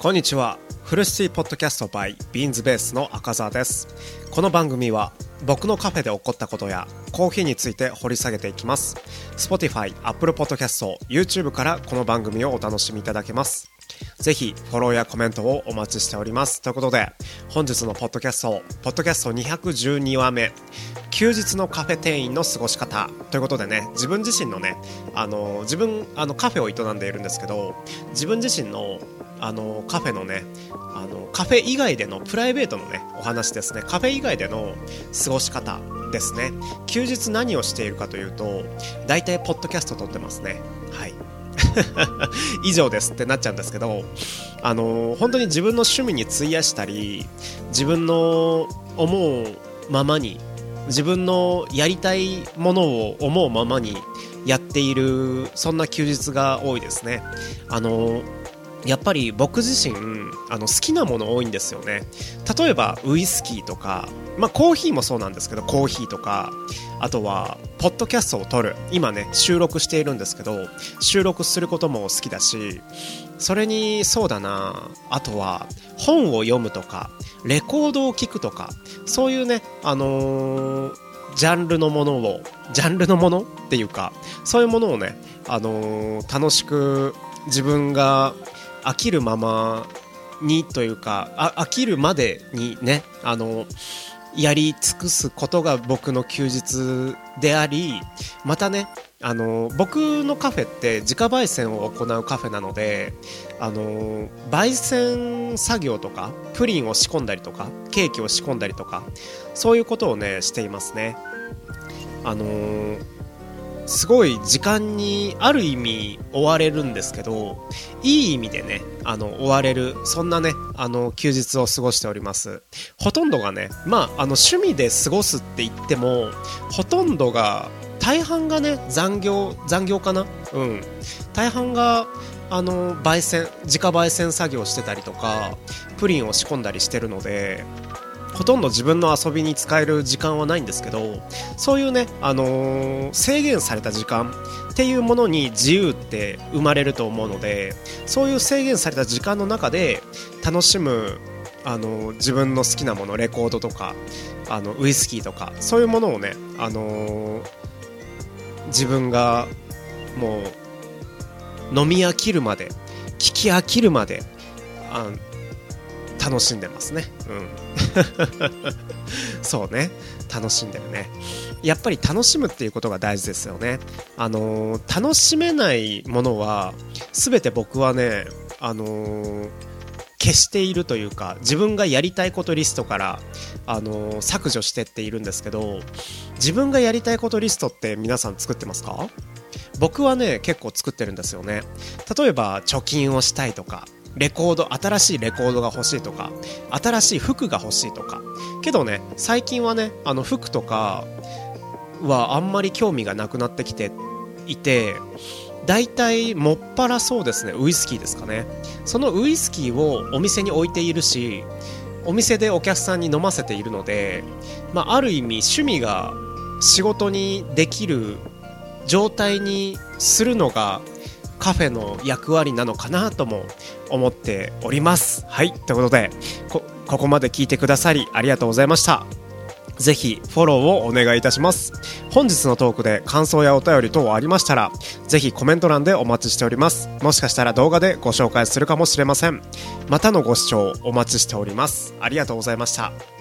こんにちは。フルシティポッドキャスト by ビーンズベースの赤澤です。この番組は僕のカフェで起こったことやコーヒーについて掘り下げていきます。Spotify、Apple Podcast、YouTube からこの番組をお楽しみいただけます。ぜひフォローやコメントをお待ちしております。ということで本日のポッドキャストポッドキャスト212話目休日のカフェ店員の過ごし方。ということでね自分自身のねあの自分あのカフェを営んでいるんですけど自分自身のあのカフェのねあのカフェ以外でのプライベートのねお話ですね。カフェ以外での過ごし方ですね。休日何をしているかというと大体ポッドキャスト撮ってますね。はい。以上ですってなっちゃうんですけどあの本当に自分の趣味に費やしたり自分の思うままに自分のやりたいものを思うままにやっているそんな休日が多いですね。あのやっぱり僕自身あの好きなもの多いんですよね。例えばウイスキーとか、まあ、コーヒーもそうなんですけどコーヒーとかあとはポッドキャストを撮る。今ね収録しているんですけど収録することも好きだしそれにそうだな。あとは本を読むとかレコードを聴くとかそういうねあのー、ジャンルのものをジャンルのものっていうかそういうものをね、あのー、楽しく自分が飽きるままにというか飽きるまでにねあのやり尽くすことが僕の休日でありまたねあの僕のカフェって自家焙煎を行うカフェなのであの焙煎作業とかプリンを仕込んだりとかケーキを仕込んだりとかそういうことをねしていますね。あのーすごい時間にある意味追われるんですけどいい意味でねあの追われるそんなねあの休日を過ごしております。ほとんどがねまああの趣味で過ごすって言ってもほとんどが大半がね残業残業かな？うん。大半があの焙煎自家焙煎作業してたりとかプリンを仕込んだりしてるのでほとんど自分の遊びに使える時間はないんですけどそういうね、あのー、制限された時間っていうものに自由って生まれると思うのでそういう制限された時間の中で楽しむあの自分の好きなものレコードとかあのウイスキーとかそういうものをね、あのー、自分がもう飲み飽きるまで聞き飽きるまであ楽しんでますね。うん。そうね。楽しんでるね。やっぱり楽しむっていうことが大事ですよね。あのー、楽しめないものは全て僕はねあのー、消しているというか自分がやりたいことリストから、あのー、削除してっているんですけど自分がやりたいことリストって皆さん作ってますか？僕はね結構作ってるんですよね。例えば貯金をしたいとかレコード新しいレコードが欲しいとか新しい服が欲しいとか。けどね最近はねあの服とかはあんまり興味がなくなってきていて大体もっぱらそうですね。ウイスキーですかね。そのウイスキーをお店に置いているしお店でお客さんに飲ませているので、まあ、ある意味趣味が仕事にできる状態にするのがカフェの役割なのかなとも思っております。はいということでここまで聞いてくださりありがとうございました。ぜひフォローをお願いいたします。本日のトークで感想やお便り等ありましたらぜひコメント欄でお待ちしております。もしかしたら動画でご紹介するかもしれません。またのご視聴お待ちしております。ありがとうございました。